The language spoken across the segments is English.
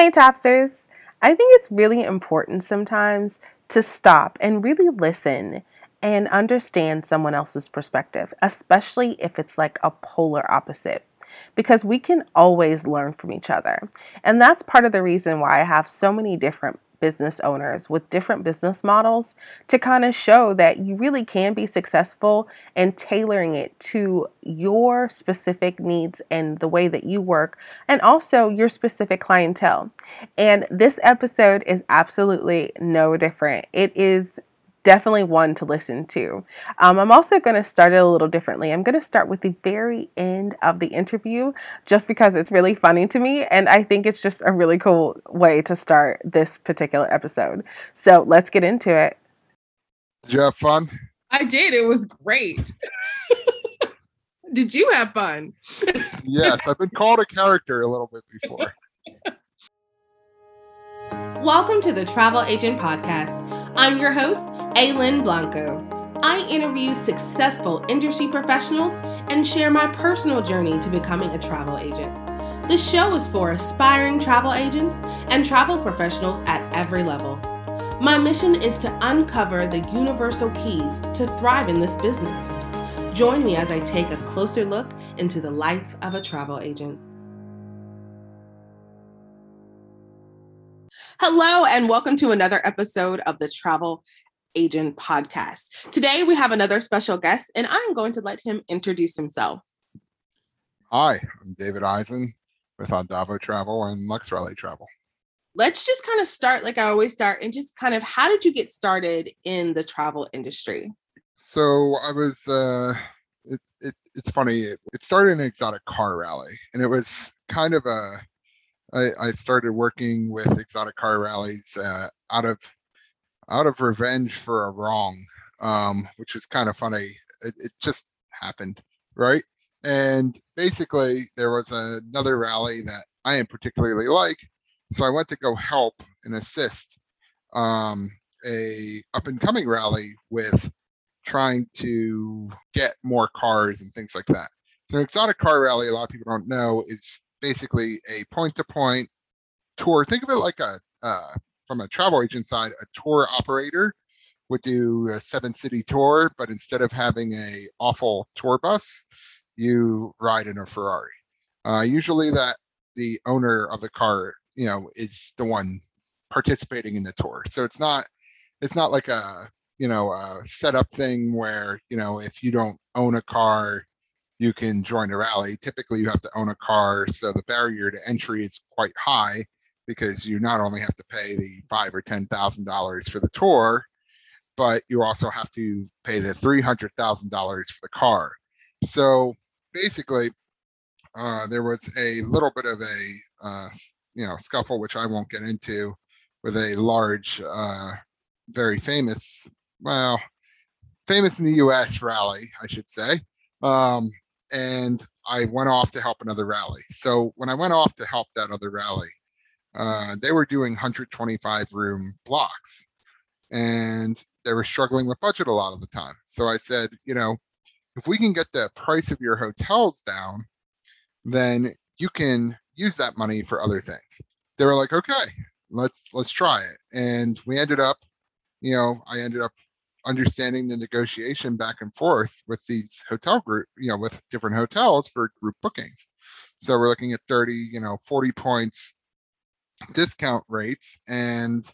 Hey, Topsters. I think it's really important sometimes to stop and really listen and understand someone else's perspective, especially if it's like a polar opposite, because we can always learn from each other. And that's part of the reason why I have so many different business owners with different business models to kind of show that you really can be successful and tailoring it to your specific needs and the way that you work and also your specific clientele. And this episode is absolutely no different. It is definitely one to listen to. Um, I'm also going to start it a little differently. I'm going to start with the very end of the interview just because it's really funny to me. And I think it's just a really cool way to start this particular episode. So let's get into it. Did you have fun? I did. It was great. did you have fun? yes, I've been called a character a little bit before. Welcome to the Travel Agent Podcast. I'm your host, Aylin Blanco. I interview successful industry professionals and share my personal journey to becoming a travel agent. The show is for aspiring travel agents and travel professionals at every level. My mission is to uncover the universal keys to thrive in this business. Join me as I take a closer look into the life of a travel agent. Hello, and welcome to another episode of the Travel Agent Podcast. Today, we have another special guest, and I'm going to let him introduce himself. Hi, I'm David Eisen with Andavo Travel and Lux Rally Travel. Let's just kind of start like I always start, and just kind of how did you get started in the travel industry? So I was, uh, it, it, it's funny, it, it started an exotic car rally, and it was kind of a I, I started working with exotic car rallies uh, out of out of revenge for a wrong, um, which is kind of funny. It, it, just happened, right? And basically, there was another rally that I didn't particularly like, so I went to go help and assist um, a up and coming rally with trying to get more cars and things like that. So an exotic car rally, a lot of people don't know, is basically a point to point tour. Think of it like a, uh, from a travel agent side, a tour operator would do a seven city tour, but instead of having a awful tour bus, you ride in a Ferrari. Uh, usually that the owner of the car, you know, is the one participating in the tour. So it's not, it's not like a, you know, a setup thing where, you know, if you don't own a car, you can join a rally. Typically, you have to own a car, so the barrier to entry is quite high because you not only have to pay the five or ten thousand dollars for the tour, but you also have to pay the three hundred thousand dollars for the car. So basically, uh, there was a little bit of a uh, you know scuffle, which I won't get into, with a large, uh, very famous, well, famous in the U.S. rally, I should say. Um, and I went off to help another rally. So when I went off to help that other rally, uh, they were doing 125 room blocks and they were struggling with budget a lot of the time. So I said, you know, if we can get the price of your hotels down, then you can use that money for other things. They were like, okay, let's let's try it. And we ended up, you know, I ended up understanding the negotiation back and forth with these hotel group, you know, with different hotels for group bookings. So we're looking at 30, you know, 40 points discount rates. And,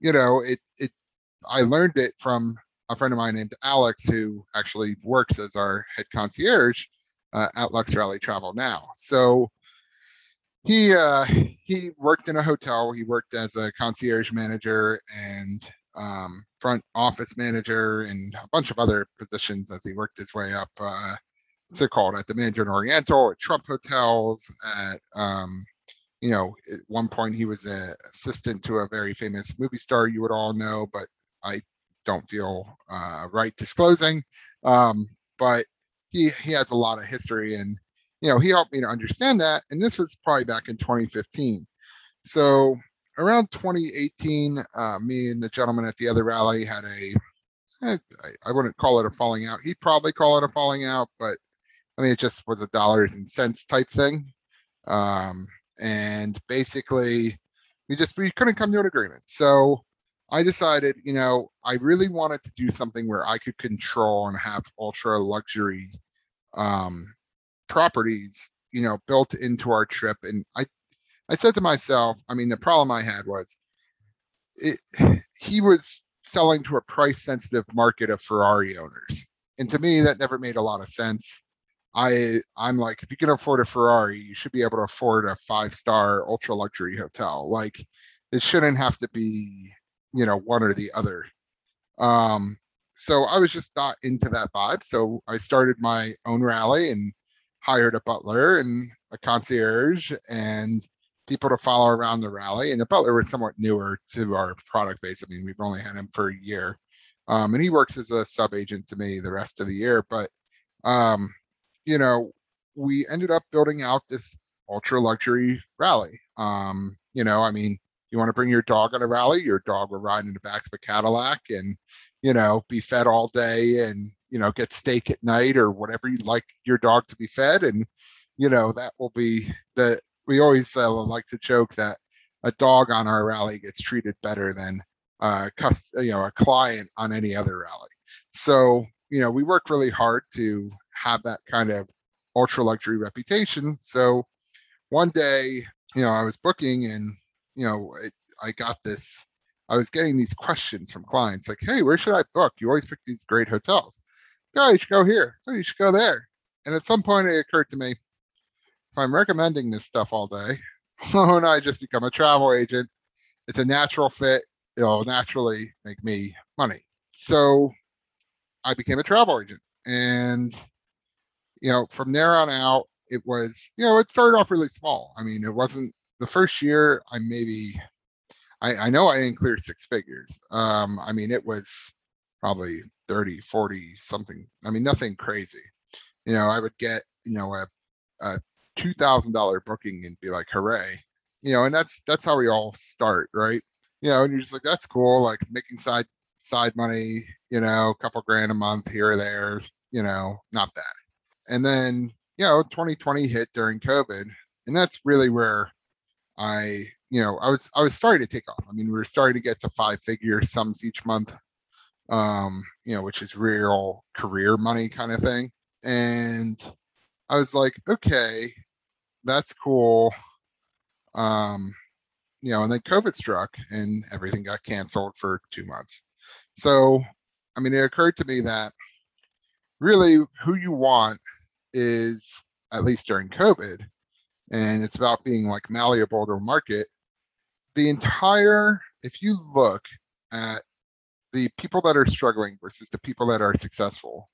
you know, it, it, I learned it from a friend of mine named Alex, who actually works as our head concierge uh, at Lux Rally Travel now. So he uh, he worked in a hotel. He worked as a concierge manager and um, front office manager and a bunch of other positions as he worked his way up. Uh, what's it called? At the Mandarin Oriental, at Trump Hotels, at um, you know, at one point he was an assistant to a very famous movie star you would all know, but I don't feel uh, right disclosing. Um, but he he has a lot of history, and you know, he helped me to understand that. And this was probably back in 2015. So around 2018, uh, me and the gentleman at the other rally had a, eh, I, wouldn't call it a falling out. He'd probably call it a falling out, but I mean, it just was a dollars and cents type thing. Um, and basically, we just we couldn't come to an agreement. So I decided, you know, I really wanted to do something where I could control and have ultra luxury um, properties, you know, built into our trip. And I, I said to myself, I mean, the problem I had was, it, he was selling to a price sensitive market of Ferrari owners, and to me, that never made a lot of sense. I I'm like, if you can afford a Ferrari, you should be able to afford a five star ultra luxury hotel. Like, it shouldn't have to be you know one or the other um so i was just not into that vibe so i started my own rally and hired a butler and a concierge and people to follow around the rally and the butler was somewhat newer to our product base i mean we've only had him for a year um, and he works as a sub agent to me the rest of the year but um, you know we ended up building out this ultra luxury rally um, you know i mean you want to bring your dog on a rally, your dog will ride in the back of a Cadillac and, you know, be fed all day and, you know, get steak at night or whatever you'd like your dog to be fed. And, you know, that will be the, we always uh, like to joke that a dog on our rally gets treated better than a uh, you know, a client on any other rally. So, you know, we work really hard to have that kind of ultra luxury reputation. So one day, you know, I was booking and you know, it, I got this. I was getting these questions from clients like, "Hey, where should I book? You always pick these great hotels. Go, you should go here. Oh, you should go there." And at some point, it occurred to me, if I'm recommending this stuff all day, why don't I just become a travel agent? It's a natural fit. It'll naturally make me money. So I became a travel agent, and you know, from there on out, it was you know, it started off really small. I mean, it wasn't the first year I maybe I, I know I didn't clear six figures. Um, I mean it was probably 30, 40 something. I mean nothing crazy. You know, I would get, you know, a, a two thousand dollar booking and be like, hooray. You know, and that's that's how we all start, right? You know, and you're just like, that's cool, like making side side money, you know, a couple grand a month here or there, you know, not bad. And then, you know, 2020 hit during COVID. And that's really where I, you know, I was I was starting to take off. I mean, we were starting to get to five figure sums each month, um, you know, which is real career money kind of thing. And I was like, okay, that's cool. Um, you know, and then COVID struck and everything got canceled for two months. So, I mean, it occurred to me that really who you want is, at least during COVID, and it's about being like malleable to a market. The entire, if you look at the people that are struggling versus the people that are successful,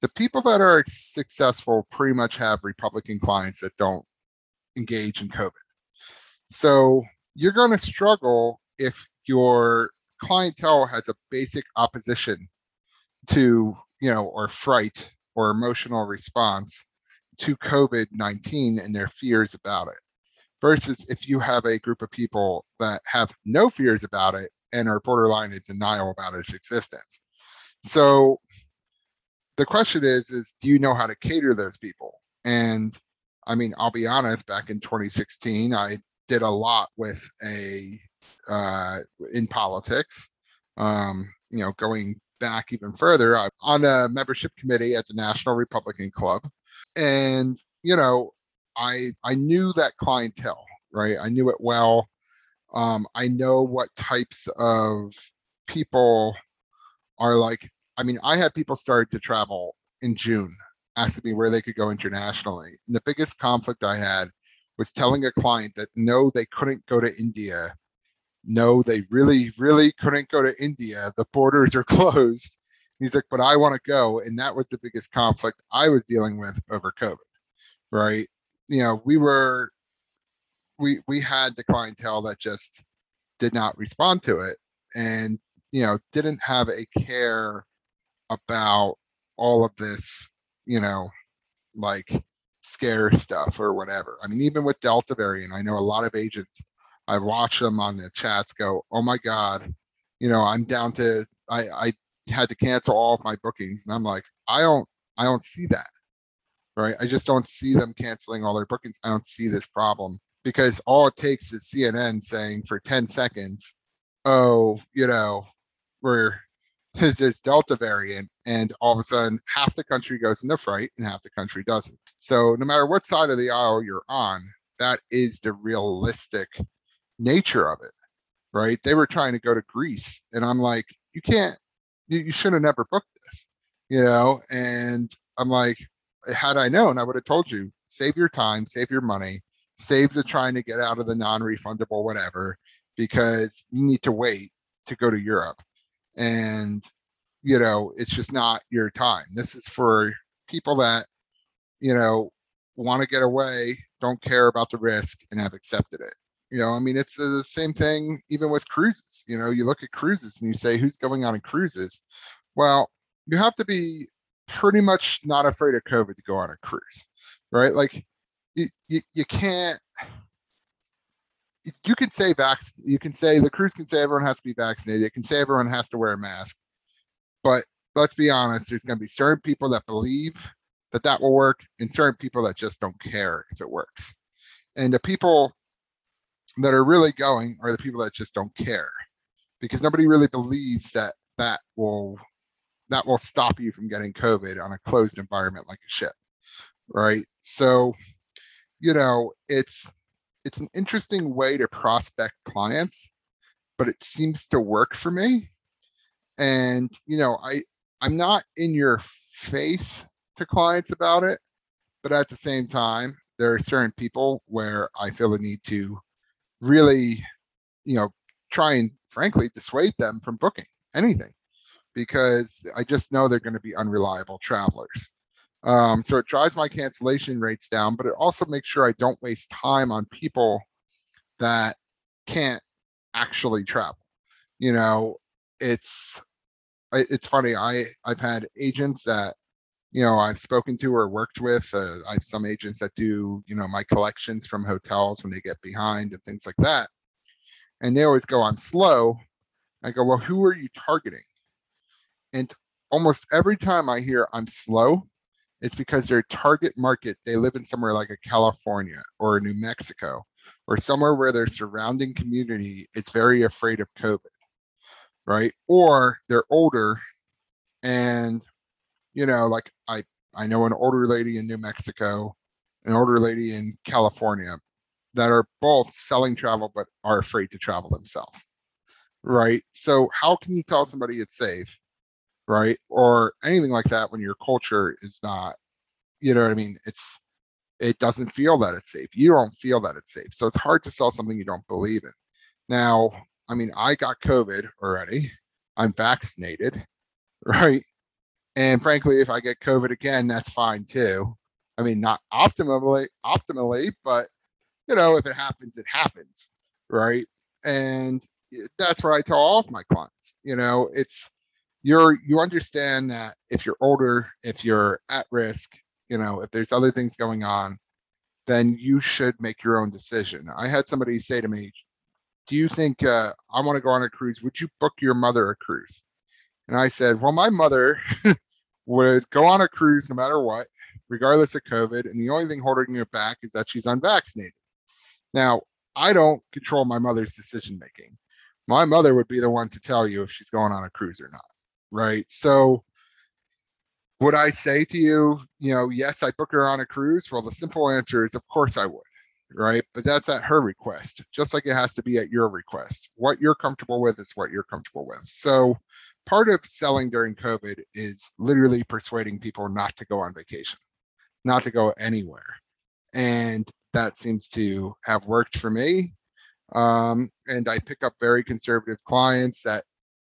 the people that are successful pretty much have Republican clients that don't engage in COVID. So you're going to struggle if your clientele has a basic opposition to, you know, or fright or emotional response to COVID 19 and their fears about it. Versus if you have a group of people that have no fears about it and are borderline in denial about its existence. So the question is, is do you know how to cater those people? And I mean, I'll be honest, back in 2016, I did a lot with a uh, in politics. Um, you know, going back even further, I'm on a membership committee at the National Republican Club, and you know i i knew that clientele right? I knew it well. Um, i know what types of people are like i mean i had people start to travel in june asking me where they could go internationally. And the biggest conflict i had was telling a client that no they couldn't go to india no they really really couldn't go to india the borders are closed He's like, but I want to go. And that was the biggest conflict I was dealing with over COVID. Right. You know, we were we we had the clientele that just did not respond to it and you know didn't have a care about all of this, you know, like scare stuff or whatever. I mean, even with Delta variant, I know a lot of agents I watch them on the chats go, "Oh my God, you know, I'm down to I I had to cancel all of my bookings and i'm like i don't i don't see that right i just don't see them canceling all their bookings i don't see this problem because all it takes is CNN saying for 10 seconds, oh, you know, we're there's this Delta variant, and all of a sudden half the country goes into fright and half the country doesn't. So no matter what side of the aisle you're on, that is the realistic nature of it, right? They were trying to go to Greece, and I'm like, you can't, you, you should have never booked this, you know? And I'm like, had I known, I would have told you, save your time, save your money, save the trying to get out of the non-refundable whatever, because you need to wait to go to Europe. And you know, it's just not your time. This is for people that, you know, want to get away, don't care about the risk, and have accepted it. You know, I mean, it's the same thing even with cruises. You know, you look at cruises and you say, who's going on a cruises? Well, you have to be pretty much not afraid of COVID to go on a cruise, right? Like, you, you, you can't you can say vac you can say the cruise can say everyone has to be vaccinated it can say everyone has to wear a mask but let's be honest there's going to be certain people that believe that that will work and certain people that just don't care if it works and the people that are really going are the people that just don't care. Because nobody really believes that that will that will stop you from getting covid on a closed environment like a ship right? So you know it's it's an interesting way to prospect clients but it seems to work for me. And you know i i'm not in your face to clients about it but at the same time there are certain people where i feel the need to really you know try and frankly dissuade them from booking anything because i just know they're going to be unreliable travelers. Um, so it drives my cancellation rates down but it also makes sure i don't waste time on people that can't actually travel. You know it's it's funny i i've had agents that you know i've spoken to or worked with uh, i have some agents that do you know my collections from hotels when they get behind and things like that. And they always go i'm slow. I go well who are you targeting? And almost every time i hear i'm slow it's because their target market they live in somewhere like a california or new mexico or somewhere where their surrounding community is very afraid of covid right? Or they're older and you know, like I I know an older lady in New Mexico, an older lady in California that are both selling travel but are afraid to travel themselves. Right? So how can you tell somebody it's safe? Right? Or anything like that when your culture is not, you know what I mean? It's it doesn't feel that it's safe. You don't feel that it's safe. So it's hard to sell something you don't believe in. Now, I mean, I got COVID already. I'm vaccinated, right? And frankly, if I get COVID again, that's fine too. I mean, not optimally, optimally, but you know, if it happens, it happens, right? And that's what I tell all of my clients. You know, it's you're you understand that if you're older, if you're at risk, you know, if there's other things going on, then you should make your own decision. I had somebody say to me, do you think uh, I want to go on a cruise? Would you book your mother a cruise? And I said, well, my mother would go on a cruise no matter what, regardless of COVID. And the only thing holding her back is that she's unvaccinated. Now, I don't control my mother's decision making. My mother would be the one to tell you if she's going on a cruise or not. Right. So, would I say to you, you know, yes, I book her on a cruise? Well, the simple answer is, of course I would right? But that's at her request, just like it has to be at your request. What you're comfortable with is what you're comfortable with. So, part of selling during COVID is literally persuading people not to go on vacation, not to go anywhere. And that seems to have worked for me. Um, and I pick up very conservative clients that,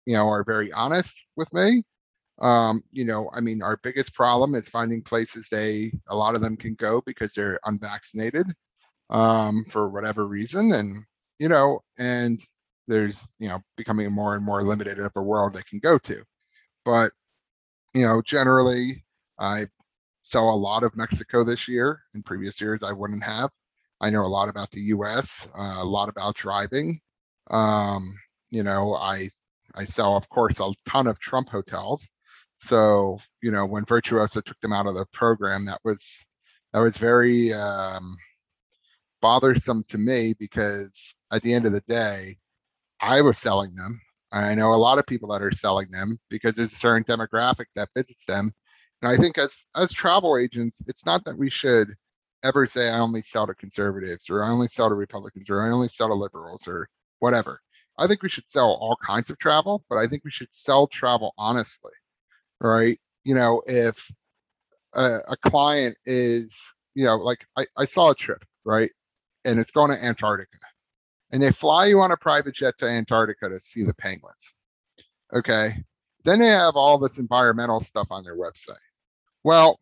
you know, are very honest with me. Um, you know, I mean, our biggest problem is finding places they, a lot of them can go because they're unvaccinated um, for whatever reason, and you know, and there's you know becoming more and more limited of a world they can go to. But you know, generally, I saw a lot of Mexico this year. In previous years, I wouldn't have. I know a lot about the U.S., uh, a lot about driving. Um, you know, I I sell, of course, a ton of Trump hotels. So you know, when Virtuoso took them out of the program, that was that was very um, bothersome to me because at the end of the day, I was selling them. I know a lot of people that are selling them because there's a certain demographic that visits them. And I think as as travel agents, it's not that we should ever say I only sell to conservatives or I only sell to Republicans or I only sell to liberals or whatever. I think we should sell all kinds of travel, but I think we should sell travel honestly, right? You know, if a, a client is, you know, like I, I saw a trip, right? And it's going to Antarctica and they fly you on a private jet to Antarctica to see the penguins. Okay. Then they have all this environmental stuff on their website. Well,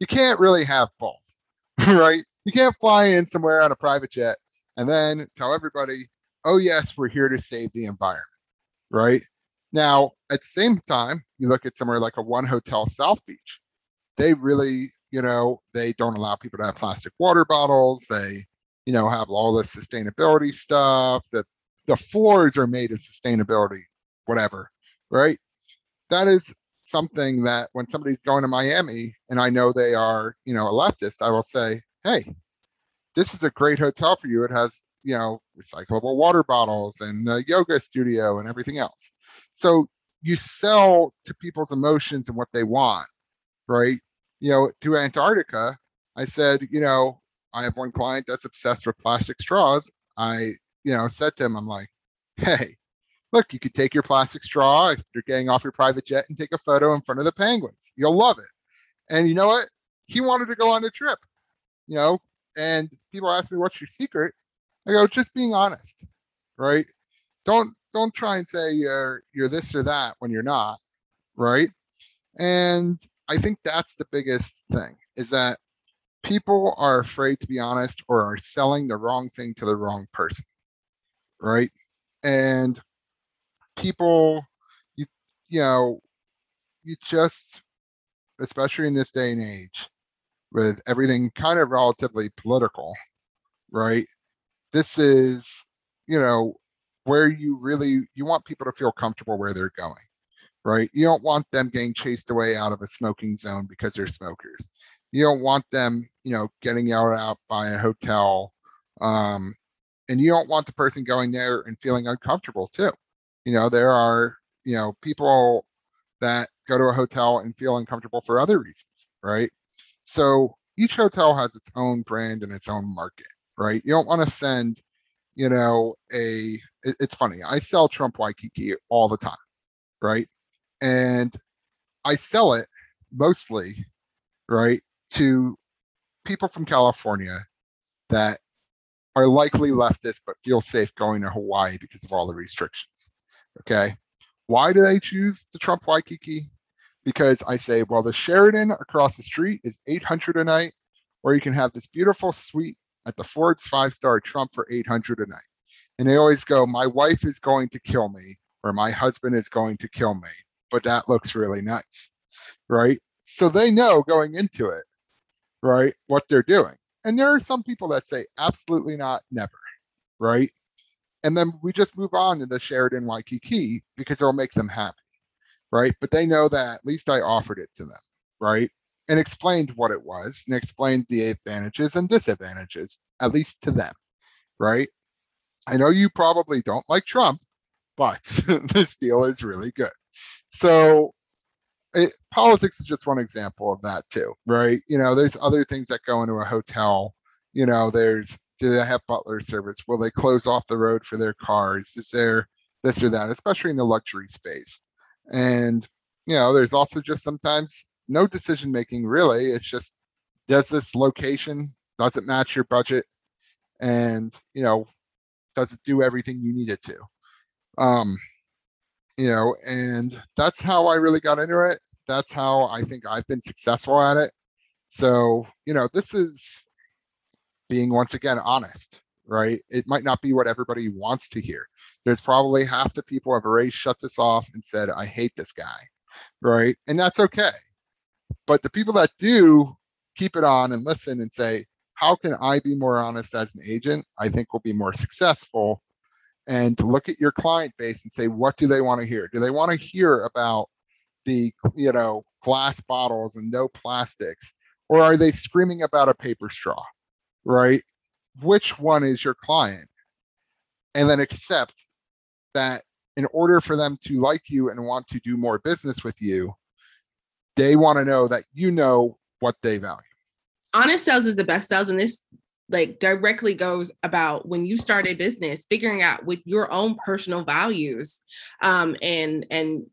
you can't really have both, right? You can't fly in somewhere on a private jet and then tell everybody, oh, yes, we're here to save the environment, right? Now, at the same time, you look at somewhere like a one hotel South Beach. They really, you know, they don't allow people to have plastic water bottles. They, you know, have all this sustainability stuff. That the floors are made of sustainability, whatever, right? That is something that when somebody's going to Miami and I know they are, you know, a leftist, I will say, hey, this is a great hotel for you. It has, you know, recyclable water bottles and a yoga studio and everything else. So you sell to people's emotions and what they want, right? You know, to Antarctica, I said, you know, I have one client that's obsessed with plastic straws. I, you know, said to him, I'm like, hey, look, you could take your plastic straw if you're getting off your private jet and take a photo in front of the penguins. You'll love it. And you know what? He wanted to go on the trip, you know, and people ask me, what's your secret? I go, just being honest, right? Don't don't try and say you're you're this or that when you're not, right? And I think that's the biggest thing is that people are afraid to be honest or are selling the wrong thing to the wrong person right? And people you you know you just especially in this day and age with everything kind of relatively political right? This is you know where you really you want people to feel comfortable where they're going right? You don't want them getting chased away out of a smoking zone because they're smokers you don't want them, you know, getting yelled out by a hotel. Um, and you don't want the person going there and feeling uncomfortable too. You know, there are, you know, people that go to a hotel and feel uncomfortable for other reasons, right? So each hotel has its own brand and its own market, right? You don't want to send, you know, a it, it's funny. I sell Trump Waikiki all the time, right? And I sell it mostly, right, to people from California that are likely leftist but feel safe going to Hawaii because of all the restrictions. Okay. Why do they choose the Trump Waikiki? Because I say, well, the Sheraton across the street is 800 a night, or you can have this beautiful suite at the Forbes five star Trump for 800 a night. And they always go, my wife is going to kill me, or my husband is going to kill me, but that looks really nice. Right. So they know going into it right, what they're doing. And there are some people that say absolutely not, never, right? And then we just move on to the Sheraton Waikiki because it'll make them happy, right? But they know that at least I offered it to them, right? And explained what it was and explained the advantages and disadvantages, at least to them, right? I know you probably don't like Trump, but this deal is really good. So it, politics is just one example of that too, right? You know, there's other things that go into a hotel. You know, there's do they have butler service? Will they close off the road for their cars? Is there this or that, especially in the luxury space? And you know, there's also just sometimes no decision making really. It's just does this location does it match your budget, and you know, does it do everything you need it to? Um, you know, and that's how I really got into it. That's how I think I've been successful at it. So, you know, this is being once again honest, right? It might not be what everybody wants to hear. There's probably half the people have already shut this off and said, I hate this guy, right? And that's okay. But the people that do keep it on and listen and say, how can I be more honest as an agent? I think will be more successful and look at your client base and say what do they want to hear do they want to hear about the you know glass bottles and no plastics or are they screaming about a paper straw right which one is your client and then accept that in order for them to like you and want to do more business with you, they want to know that you know what they value. Honest sales is the best sales. And this like directly goes about when you start a business, figuring out with your own personal values um, and and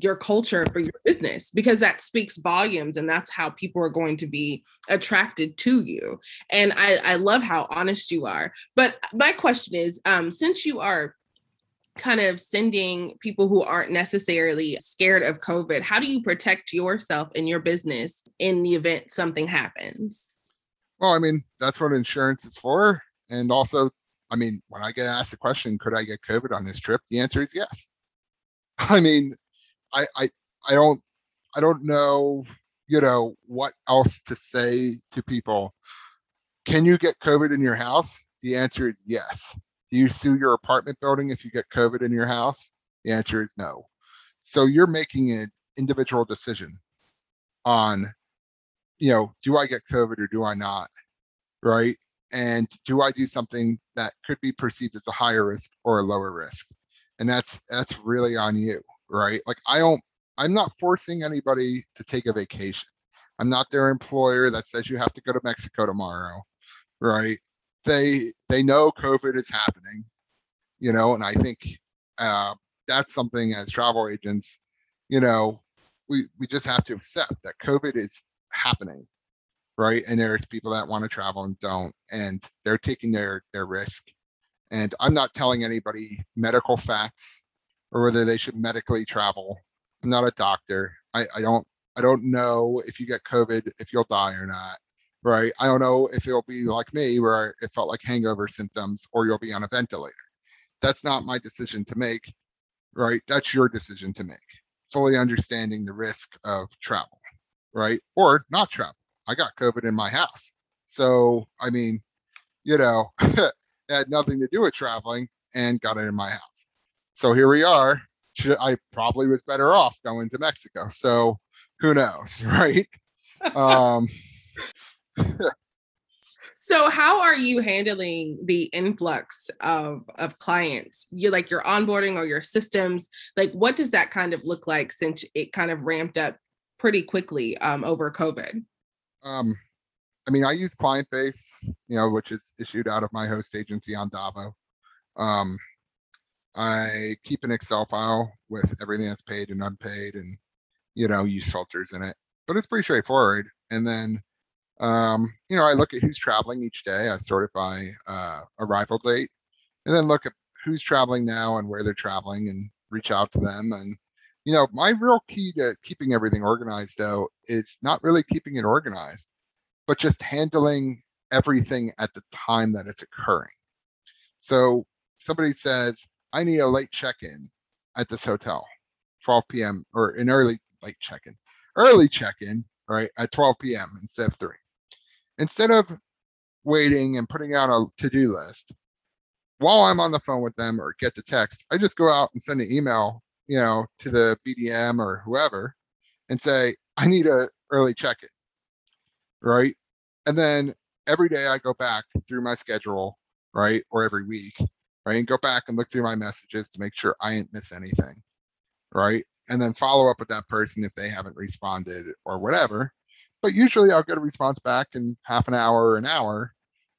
your culture for your business because that speaks volumes and that's how people are going to be attracted to you and i i love how honest you are but my question is um since you are kind of sending people who aren't necessarily scared of covid how do you protect yourself and your business in the event something happens well i mean that's what insurance is for and also i mean when i get asked the question could i get covid on this trip the answer is yes i mean I, I I don't I don't know, you know, what else to say to people. Can you get COVID in your house? The answer is yes. Do you sue your apartment building if you get COVID in your house? The answer is no. So you're making an individual decision on, you know, do I get COVID or do I not? Right. And do I do something that could be perceived as a higher risk or a lower risk? And that's that's really on you right? Like I don't, I'm not forcing anybody to take a vacation. I'm not their employer that says you have to go to Mexico tomorrow, right? They they know COVID is happening, you know, and I think uh, that's something as travel agents, you know, we we just have to accept that COVID is happening, right? And there's people that want to travel and don't, and they're taking their their risk. And I'm not telling anybody medical facts or whether they should medically travel. I'm not a doctor. I, I don't I don't know if you get COVID if you'll die or not. Right. I don't know if it'll be like me where it felt like hangover symptoms or you'll be on a ventilator. That's not my decision to make. Right. That's your decision to make. Fully understanding the risk of travel. Right. Or not travel. I got COVID in my house. So I mean, you know, had nothing to do with traveling and got it in my house so here we are. I probably was better off going to Mexico. So who knows, right? um, so how are you handling the influx of of clients? You like your onboarding or your systems? Like what does that kind of look like since it kind of ramped up pretty quickly um, over COVID? Um, I mean, I use Client Base, you know, which is issued out of my host agency Andavo. Um, I keep an Excel file with everything that's paid and unpaid and, you know, use filters in it. But it's pretty straightforward. And then, um, you know, I look at who's traveling each day. I sort it by uh, arrival date and then look at who's traveling now and where they're traveling and reach out to them. And, you know, my real key to keeping everything organized, though, is not really keeping it organized, but just handling everything at the time that it's occurring. So somebody says, I need a late check-in at this hotel, 12 p.m. or an early late check-in, early check-in, right at 12 p.m. instead of three. Instead of waiting and putting out a to-do list, while I'm on the phone with them or get the text, I just go out and send an email, you know, to the BDM or whoever, and say I need a early check-in, right? And then every day I go back through my schedule, right, or every week, right? And go back and look through my messages to make sure I didn't miss anything, right? And then follow up with that person if they haven't responded or whatever. But usually I'll get a response back in half an hour or an hour,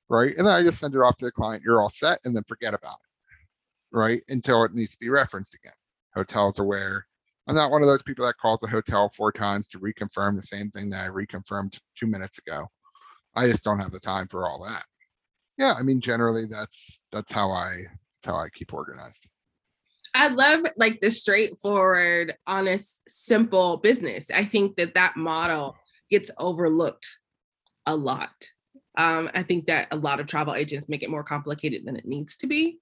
right? And then I just send it off to the client. You're all set, and then forget about it, right? Until it needs to be referenced again. Hotels are where I'm not one of those people that calls a hotel four times to reconfirm the same thing that I reconfirmed two minutes ago. I just don't have the time for all that yeah, I mean, generally that's that's how I that's how I keep organized. I love like the straightforward, honest, simple business. I think that that model gets overlooked a lot. Um, I think that a lot of travel agents make it more complicated than it needs to be,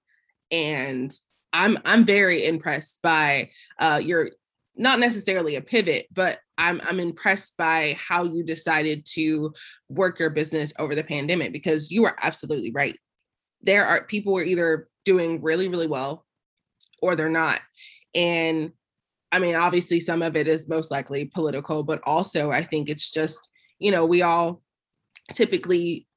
and I'm I'm very impressed by uh, your not necessarily a pivot, but I'm I'm impressed by how you decided to work your business over the pandemic because you are absolutely right. There are people who are either doing really really well or they're not. And I mean obviously some of it is most likely political, but also I think it's just, you know, we all typically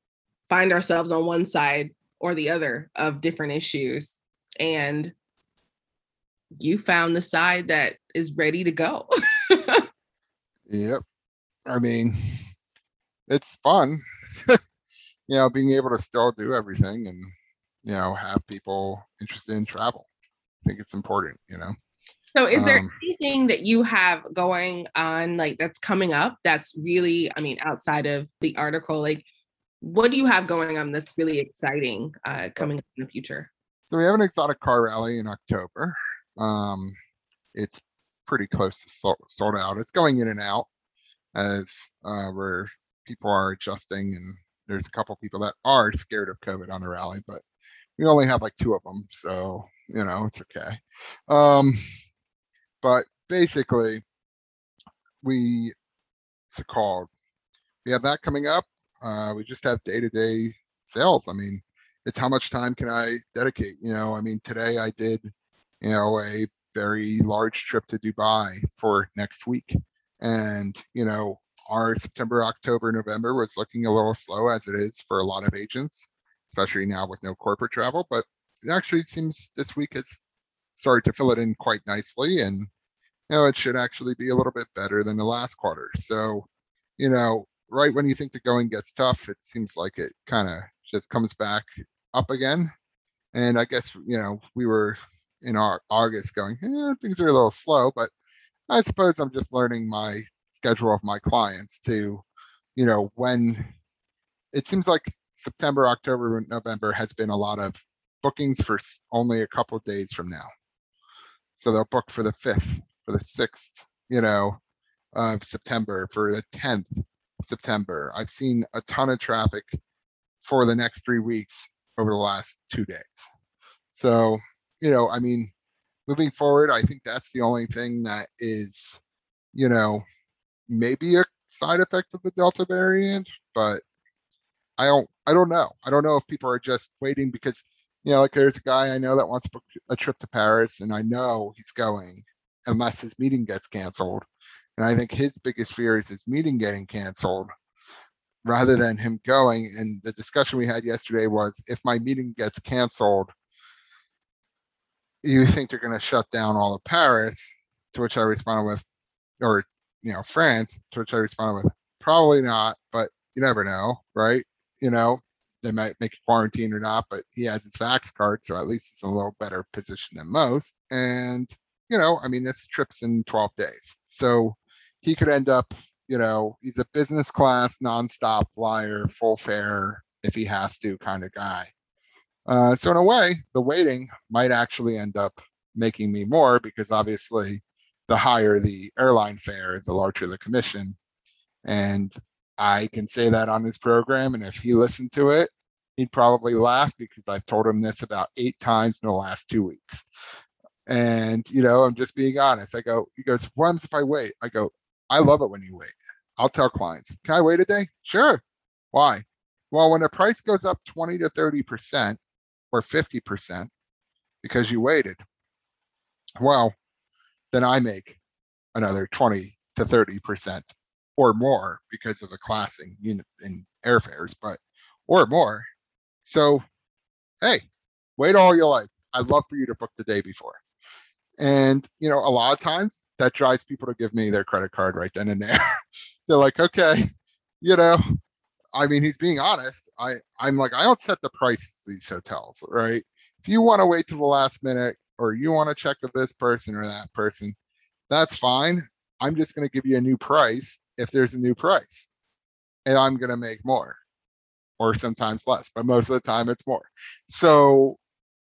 find ourselves on one side or the other of different issues. And you found the side that is ready to go. Yep. I mean, it's fun, you know, being able to still do everything and, you know, have people interested in travel. I think it's important, you know. So is there Um, anything that you have going on like that's coming up that's really, I mean, outside of the article, like what do you have going on that's really exciting uh coming up in the future? So we have an exotic car rally in October. Um, it's pretty close to sold, out. It's going in and out as uh, where people are adjusting, and there's a couple people that are scared of COVID on the rally, but we only have like two of them, so you know it's okay. Um, but basically, we it's called. We have that coming up. Uh, we just have day-to-day sales. I mean, it's how much time can I dedicate? You know, I mean, today I did, you know, a very large trip to Dubai for next week. And, you know, our September, October, November was looking a little slow as it is for a lot of agents, especially now with no corporate travel. But it actually seems this week has started to fill it in quite nicely. And, you know, it should actually be a little bit better than the last quarter. So, you know, right when you think the going gets tough, it seems like it kind of just comes back up again. And I guess, you know, we were in our August going, eh, things are a little slow, but I suppose I'm just learning my schedule of my clients to, you know, when it seems like September, October, November has been a lot of bookings for only a couple days from now. So they'll book for the fifth, for the sixth, you know, of September, for the tenth September. I've seen a ton of traffic for the next three weeks over the last two days. So, you know, I mean, moving forward, I think that's the only thing that is, you know, maybe a side effect of the Delta variant, but I don't, I don't know. I don't know if people are just waiting because, you know, like there's a guy I know that wants to book a trip to Paris and I know he's going unless his meeting gets canceled. And I think his biggest fear is his meeting getting canceled rather than him going. And the discussion we had yesterday was if my meeting gets canceled, you think they're going to shut down all of Paris? To which I responded with, or, you know, France, to which I responded with, probably not, but you never know, right? You know, they might make a quarantine or not, but he has his vax card, so at least he's in a little better position than most. And, you know, I mean, this trip's in 12 days. So he could end up, you know, he's a business class, nonstop flyer, full fare if he has to kind of guy. Uh, so in a way, the waiting might actually end up making me more because obviously the higher the airline fare, the larger the commission. And I can say that on his program. And if he listened to it, he'd probably laugh because I've told him this about eight times in the last two weeks. And, you know, I'm just being honest. I go, he goes, what if I wait? I go, I love it when you wait. I'll tell clients, can I wait a day? Sure. Why? Well, when the price goes up 20 to 30% or 50% because you waited, well, then I make another 20 to 30% or more because of the classing unit in airfares, but or more. So, hey, wait all you like. I'd love for you to book the day before. And you know, a lot of times that drives people to give me their credit card right then and there. They're like, okay, you know, I mean, he's being honest. I I'm like, I don't set the price of these hotels, right? If you want to wait till the last minute or you want to check with this person or that person, that's fine. I'm just going to give you a new price if there's a new price, and I'm going to make more, or sometimes less, but most of the time it's more. So,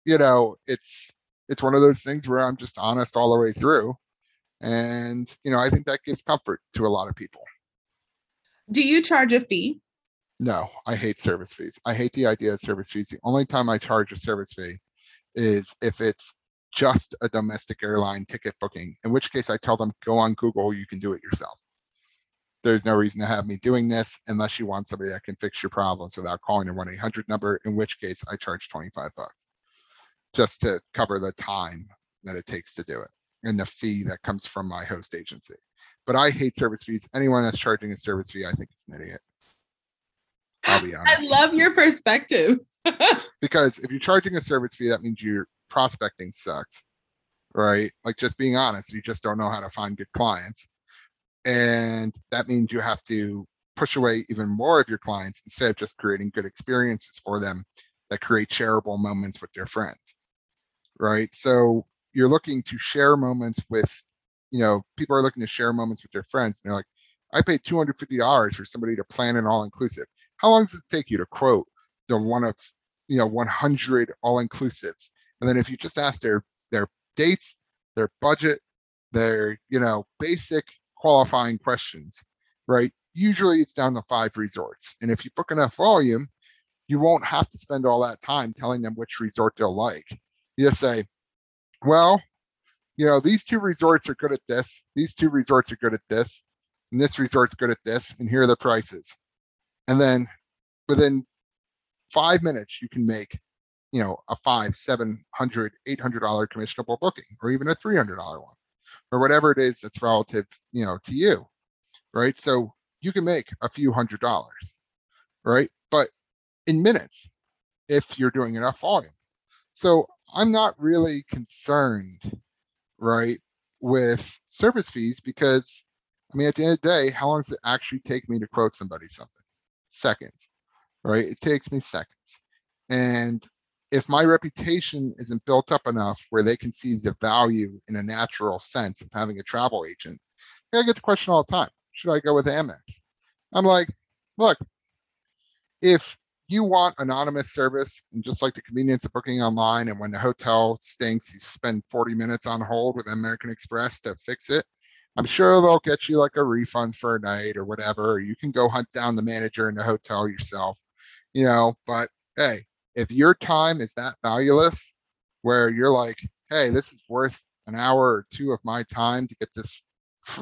you know, it's it's one of those things where I'm just honest all the way through, and you know, I think that gives comfort to a lot of people. Do you charge a fee? No, I hate service fees. I hate the idea of service fees. The only time I charge a service fee is if it's just a domestic airline ticket booking, in which case I tell them, go on Google, you can do it yourself. There's no reason to have me doing this unless you want somebody that can fix your problems without calling a 1 800 number, in which case I charge 25 bucks just to cover the time that it takes to do it and the fee that comes from my host agency. But I hate service fees. Anyone that's charging a service fee, I think is an idiot. I'll be honest. I love your perspective. because if you're charging a service fee, that means your prospecting sucks, right? Like just being honest, you just don't know how to find good clients. And that means you have to push away even more of your clients instead of just creating good experiences for them that create shareable moments with their friends, right? So you're looking to share moments with, you know, people are looking to share moments with their friends. And they're like, I paid $250 for somebody to plan an all inclusive. How long does it take you to quote the one of, you know, 100 all inclusives? And then if you just ask their their dates, their budget, their, you know, basic qualifying questions, right? Usually it's down to five resorts. And if you book enough volume, you won't have to spend all that time telling them which resort they'll like. You just say, well, you know, these two resorts are good at this, these two resorts are good at this, and this resort's good at this, and here are the prices. And then within five minutes, you can make, you know, a five, seven hundred, eight hundred dollar commissionable booking, or even a three hundred dollar one, or whatever it is that's relative, you know, to you, right? So you can make a few hundred dollars, right? But in minutes, if you're doing enough volume. So I'm not really concerned, right, with service fees because I mean, at the end of the day, how long does it actually take me to quote somebody something? Seconds, right? It takes me seconds. And if my reputation isn't built up enough where they can see the value in a natural sense of having a travel agent, I get the question all the time should I go with Amex? I'm like, look, if you want anonymous service and just like the convenience of booking online and when the hotel stinks you spend 40 minutes on hold with american express to fix it i'm sure they'll get you like a refund for a night or whatever you can go hunt down the manager in the hotel yourself you know but hey if your time is that valueless where you're like hey this is worth an hour or two of my time to get this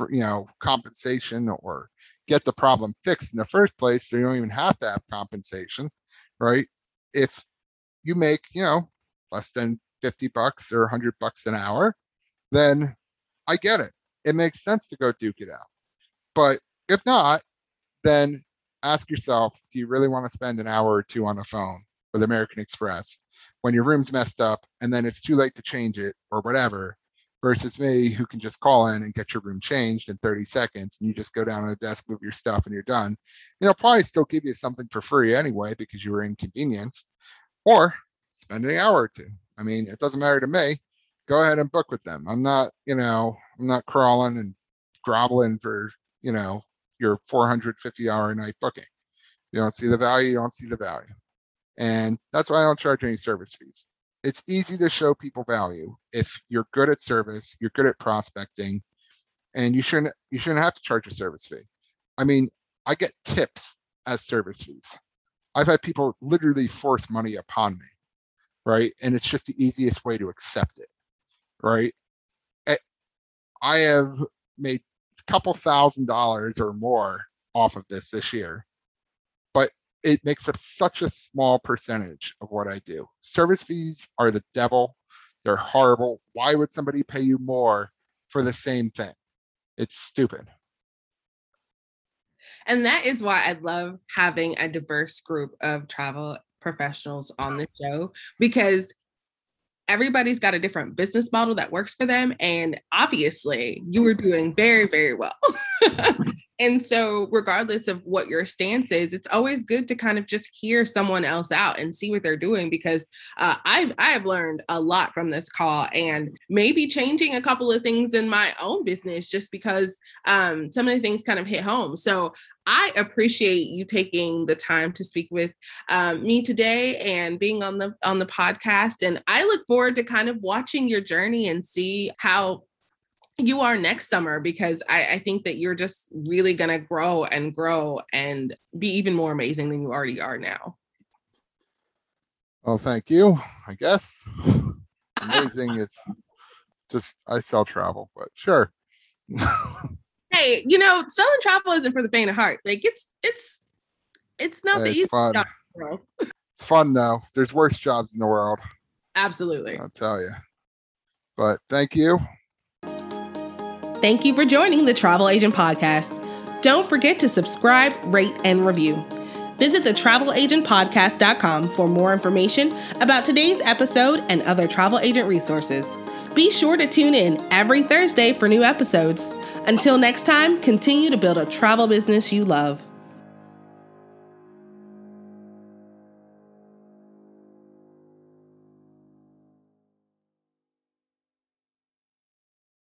you know compensation or get the problem fixed in the first place so you don't even have to have compensation right? If you make you know less than 50 bucks or 100 bucks an hour then i get it it makes sense to go duke it out. But if not then ask yourself do you really want to spend an hour or two on the phone with american express when your room's messed up and then it's too late to change it or whatever versus me who can just call in and get your room changed in 30 seconds and you just go down to the desk move your stuff and you're done you know probably still give you something for free anyway because you were inconvenienced or spend an hour or two. I mean it doesn't matter to me. Go ahead and book with them. I'm not you know i'm not crawling and groveling for you know your 450 hour a night booking you don't see the value you don't see the value and that's why i don't charge any service fees it's easy to show people value if you're good at service, you're good at prospecting, and you shouldn't you shouldn't have to charge a service fee. I mean, I get tips as service fees. I've had people literally force money upon me, right? And it's just the easiest way to accept it, right? I have made a couple thousand dollars or more off of this this year but it makes up such a small percentage of what I do. Service fees are the devil. They're horrible. Why would somebody pay you more for the same thing? It's stupid. And that is why I love having a diverse group of travel professionals on the show because everybody's got a different business model that works for them. And obviously, you were doing very, very well. and so, regardless of what your stance is, it's always good to kind of just hear someone else out and see what they're doing because uh, I've I have learned a lot from this call and maybe changing a couple of things in my own business just because um, some of the things kind of hit home. So I appreciate you taking the time to speak with um, me today and being on the on the podcast. And I look forward to kind of watching your journey and see how you are next summer because I, I think that you're just really gonna grow and grow and be even more amazing than you already are now. Well, thank you. I guess amazing is just I sell travel, but sure. hey, you know, selling travel isn't for the faint of heart. Like it's it's it's not It's the easy fun. job. It's fun though. There's worse jobs in the world, Absolutely. I'll tell you. But thank you. Thank you for joining the Travel Agent Podcast. Don't forget to subscribe, rate, and review. Visit thetravelagentpodcast.com for more information about today's episode and other travel agent resources. Be sure to tune in every Thursday for new episodes. Until next time, continue to build a travel business you love.